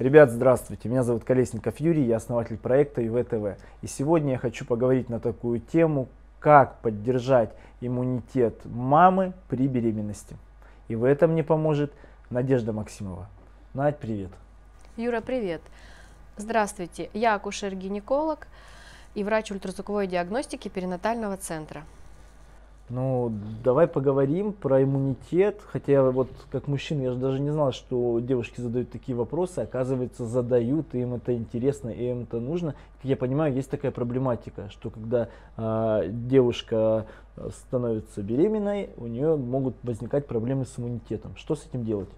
Ребят, здравствуйте, меня зовут Колесников Юрий, я основатель проекта ИВТВ. И сегодня я хочу поговорить на такую тему, как поддержать иммунитет мамы при беременности. И в этом мне поможет Надежда Максимова. Надь, привет. Юра, привет. Здравствуйте, я акушер-гинеколог и врач ультразвуковой диагностики перинатального центра. Ну, давай поговорим про иммунитет. Хотя вот как мужчина я же даже не знал, что девушки задают такие вопросы. Оказывается, задают, и им это интересно, и им это нужно. Как я понимаю, есть такая проблематика, что когда э, девушка становится беременной, у нее могут возникать проблемы с иммунитетом. Что с этим делать?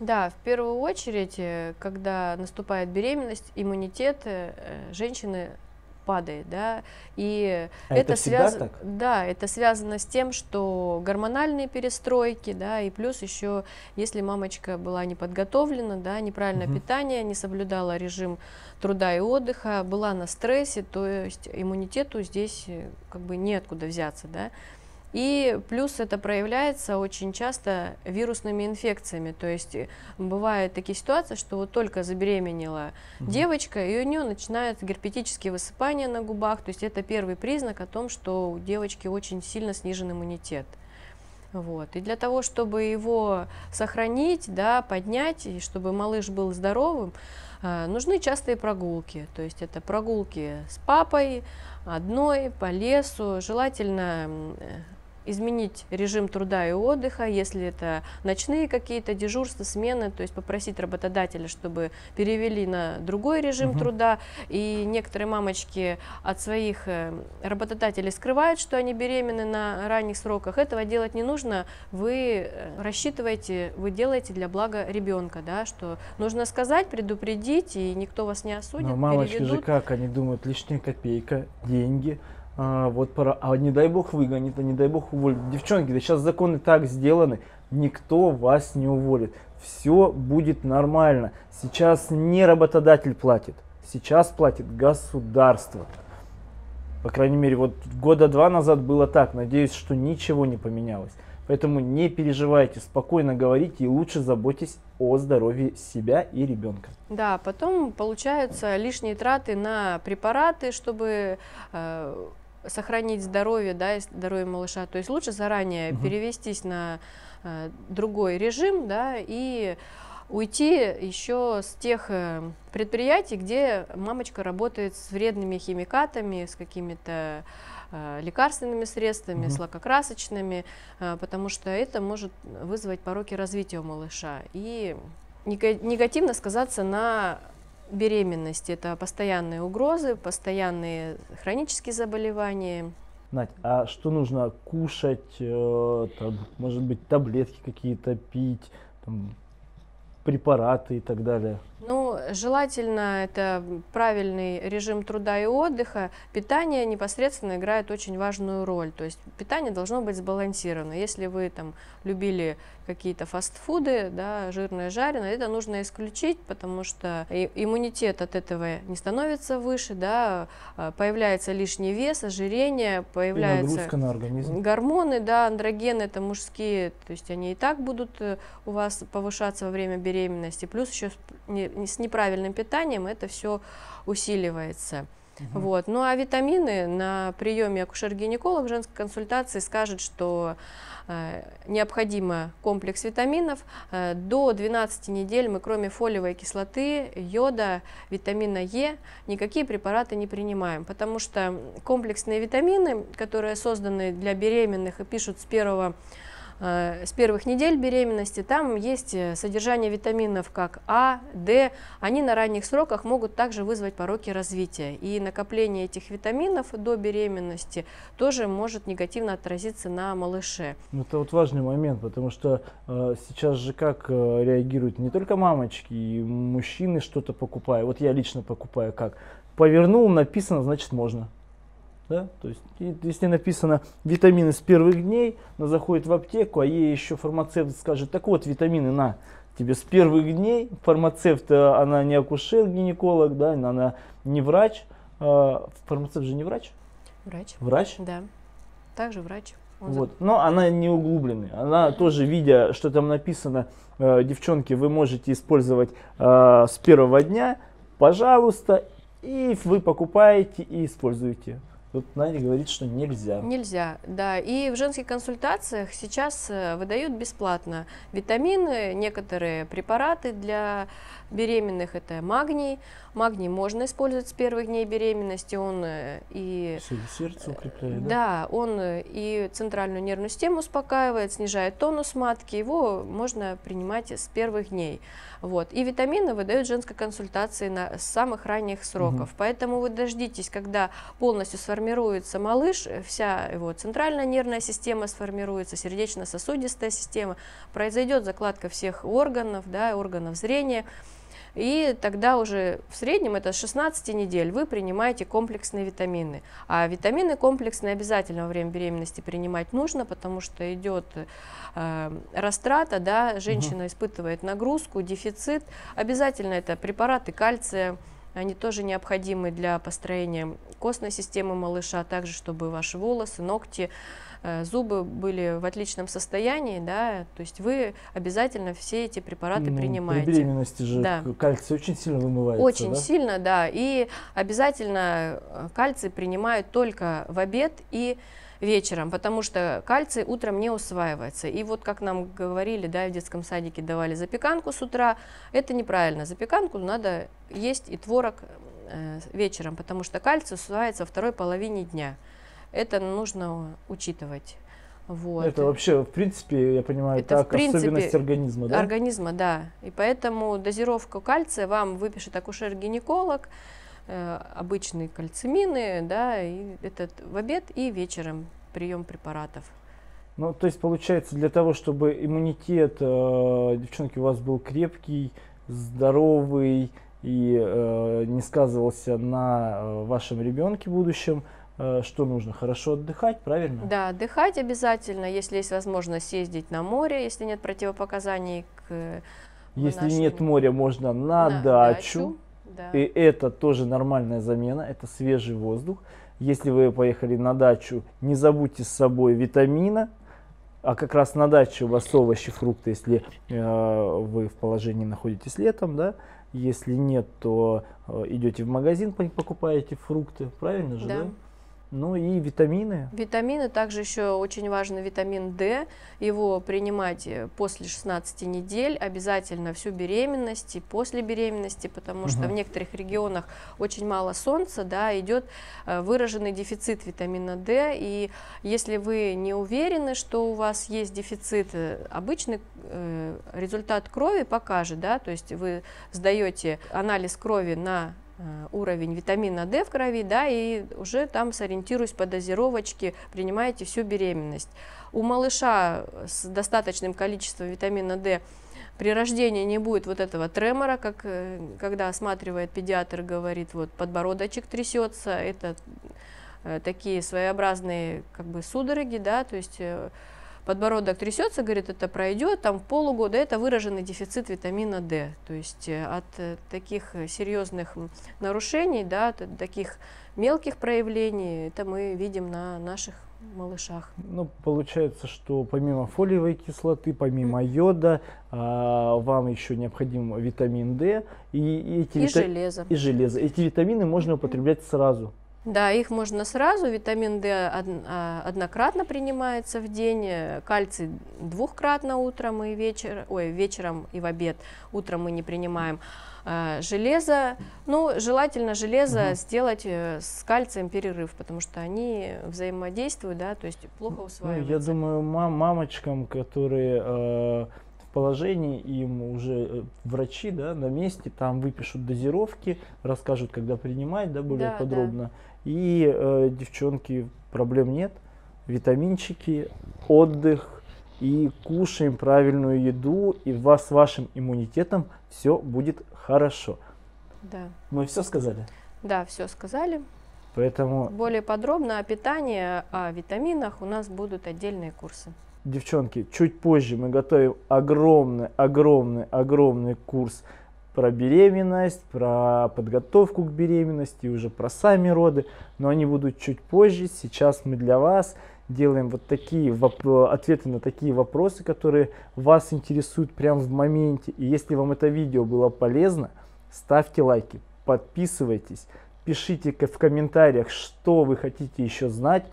Да, в первую очередь, э, когда наступает беременность, иммунитет э, женщины падает, да, и а это, это связано, да, это связано с тем, что гормональные перестройки, да, и плюс еще, если мамочка была не подготовлена, да, неправильное угу. питание, не соблюдала режим труда и отдыха, была на стрессе, то есть иммунитету здесь э, как бы неоткуда взяться, да, и плюс это проявляется очень часто вирусными инфекциями. То есть э, бывают такие ситуации, что вот только забеременела угу. девочка, и у нее начинают герпетические высыпания на губах. То есть это первый признак о том, что у девочки очень сильно снижен иммунитет. Вот. И для того, чтобы его сохранить, да, поднять, и чтобы малыш был здоровым, э, нужны частые прогулки. То есть это прогулки с папой, одной, по лесу, желательно э, изменить режим труда и отдыха, если это ночные какие-то дежурства, смены, то есть попросить работодателя, чтобы перевели на другой режим угу. труда. И некоторые мамочки от своих э, работодателей скрывают, что они беременны на ранних сроках. Этого делать не нужно. Вы э, рассчитываете, вы делаете для блага ребенка, да, что нужно сказать, предупредить, и никто вас не осудит. Но мамочки переведут. же как, они думают, лишняя копейка, деньги – а, вот пора, а не дай бог выгонит, а не дай бог уволит. Девчонки, да сейчас законы так сделаны, никто вас не уволит. Все будет нормально. Сейчас не работодатель платит, сейчас платит государство. По крайней мере, вот года два назад было так. Надеюсь, что ничего не поменялось. Поэтому не переживайте, спокойно говорите и лучше заботьтесь о здоровье себя и ребенка. Да, потом получаются лишние траты на препараты, чтобы э, сохранить здоровье, да, и здоровье малыша. То есть лучше заранее угу. перевестись на э, другой режим, да, и уйти еще с тех э, предприятий, где мамочка работает с вредными химикатами, с какими-то э, лекарственными средствами, угу. с лакокрасочными, э, потому что это может вызвать пороки развития у малыша и негативно сказаться на беременность – это постоянные угрозы, постоянные хронические заболевания. Надь, а что нужно кушать, э, там, может быть, таблетки какие-то пить, там, препараты и так далее? Ну, желательно это правильный режим труда и отдыха. Питание непосредственно играет очень важную роль. То есть питание должно быть сбалансировано. Если вы там любили какие-то фастфуды, да, жирное, жареное, это нужно исключить, потому что иммунитет от этого не становится выше, да, а, появляется лишний вес, ожирение, появляются на организм. гормоны, да, андрогены, это мужские, то есть они и так будут э, у вас повышаться во время беременности, плюс еще с неправильным питанием это все усиливается. Угу. Вот. Ну а витамины на приеме акушер-гинеколог в женской консультации скажет, что э, необходимо комплекс витаминов. Э, до 12 недель мы кроме фолиевой кислоты, йода, витамина Е никакие препараты не принимаем, потому что комплексные витамины, которые созданы для беременных и пишут с первого с первых недель беременности, там есть э, содержание витаминов как А, Д. Они на ранних сроках могут также вызвать пороки развития. И накопление этих витаминов до беременности тоже может негативно отразиться на малыше. Ну, это вот важный момент, потому что э, сейчас же как э, реагируют не только мамочки, и мужчины что-то покупают. Вот я лично покупаю как. Повернул, написано, значит можно. Да? То есть, если написано витамины с первых дней, она заходит в аптеку, а ей еще фармацевт скажет, так вот, витамины на тебе с первых дней. Фармацевт, э, она не акушер, гинеколог, да, она не врач. А, фармацевт же не врач? Врач. Врач? Да, также врач. Он Вот. Но она не углубленная. Она тоже, видя, что там написано, э, девчонки, вы можете использовать э, с первого дня, пожалуйста, и вы покупаете и используете. Тут Надя говорит, что нельзя. Нельзя, да. И в женских консультациях сейчас э, выдают бесплатно витамины, некоторые препараты для беременных. Это магний. Магний можно использовать с первых дней беременности. Он э, и сердце укрепляет, да? да, он э, и центральную нервную систему успокаивает, снижает тонус матки. Его можно принимать с первых дней. Вот. И витамины выдают женской консультации на, с самых ранних сроков. Поэтому вы дождитесь, когда полностью сформируется малыш, э, вся его центральная нервная система сформируется, сердечно-сосудистая система, произойдет закладка всех органов, да, органов зрения. И тогда уже в среднем это с 16 недель вы принимаете комплексные витамины. А витамины комплексные обязательно во время беременности принимать нужно, потому что идет э, растрата, да, женщина испытывает нагрузку, дефицит. Обязательно это препараты кальция, они тоже необходимы для построения костной системы малыша, а также чтобы ваши волосы, ногти, зубы были в отличном состоянии, да, то есть вы обязательно все эти препараты Ну, принимаете. При беременности же Да. кальций очень сильно вымывается, Очень да? сильно, да. И обязательно э, кальций принимают только в обед и вечером, потому что кальций утром не усваивается. И вот как нам говорили, да, в детском садике давали запеканку с утра, это неправильно. Запеканку надо есть и творог э, вечером, потому что кальций усваивается во второй половине дня. Это нужно учитывать. Вот. Это вообще, в принципе, я понимаю, Это, в так, принципе, особенность организма, да? Организма, да. И поэтому дозировку кальция вам выпишет акушер-гинеколог, э, обычные кальцимины, да, и этот в обед и вечером прием препаратов. Ну, то есть, получается, для того, чтобы иммунитет, э, девчонки, у вас был крепкий, здоровый и э, не сказывался на э, вашем ребенке будущем, что нужно? Хорошо отдыхать, правильно? Да, отдыхать обязательно, если есть возможность съездить на море, если нет противопоказаний к э, Если нашему- нет моря, можно на, дачу. Да. И это тоже нормальная замена, это свежий воздух. Если вы поехали на дачу, не забудьте с собой витамина, а как раз на даче у вас овощи, фрукты, если э, вы в положении находитесь летом, да, если нет, то э, идете в магазин, по- покупаете фрукты, правильно же, да? Да. Ну и витамины. Витамины, также еще очень важно витамин D, его принимать э, после 16 недель, обязательно всю беременность и после беременности, потому что Мгм. в некоторых регионах очень мало солнца, да, идет э, выраженный дефицит витамина D, и если вы не уверены, что у вас есть дефицит, э, обычный результат крови покажет, да, то есть вы сдаете анализ крови на уровень витамина D в крови, да, и уже там сориентируясь по дозировочке, принимаете всю беременность. У малыша с достаточным количеством витамина D при рождении не будет вот этого тремора, как э, когда осматривает педиатр, говорит, вот подбородочек трясется, это э, такие своеобразные как бы судороги, да, то есть э, подбородок трясется, говорит, это пройдет, там в полугода это выраженный дефицит витамина D. То есть э, от э, таких э, серьезных нарушений, да, от таких мелких проявлений, это мы видим на наших малышах. Ну, получается, что помимо фолиевой кислоты, помимо йода, а, вам еще необходим витамин D и, и эти И вита- железо. и железо. Эти витамины можно употреблять сразу. Да, их можно сразу. Витамин D а, однократно принимается в день, э, кальций двухкратно утром и вечер, ой, вечером и в обед. Утром мы не принимаем. А, Железо, ну, желательно железо Мгм. сделать э, с кальцием перерыв, потому что они взаимодействуют, да, то есть плохо Ну, усваиваются. я думаю, мам- мамочкам, которые э, положении, им уже э, врачи да, на месте там выпишут дозировки, расскажут, когда принимать, да, более Да, да. подробно. И э, девчонки, проблем нет. Витаминчики, отдых и кушаем правильную еду, и у вас с вашим иммунитетом все будет хорошо. Да, Мы все сказали. да, все сказали. Поэтому Более подробно о питании, о витаминах у нас будут отдельные курсы. Девчонки, чуть позже мы готовим огромный, огромный, огромный курс про беременность, про подготовку к беременности, уже про сами роды, но они будут чуть позже. Сейчас мы для вас делаем вот такие ответы на такие вопросы, которые вас интересуют прямо в моменте. И если вам это видео было полезно, ставьте лайки, подписывайтесь, пишите в комментариях, что вы хотите еще знать.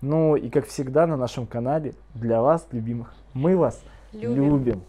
Ну и как всегда на нашем канале для вас, любимых, мы вас Любим. любим.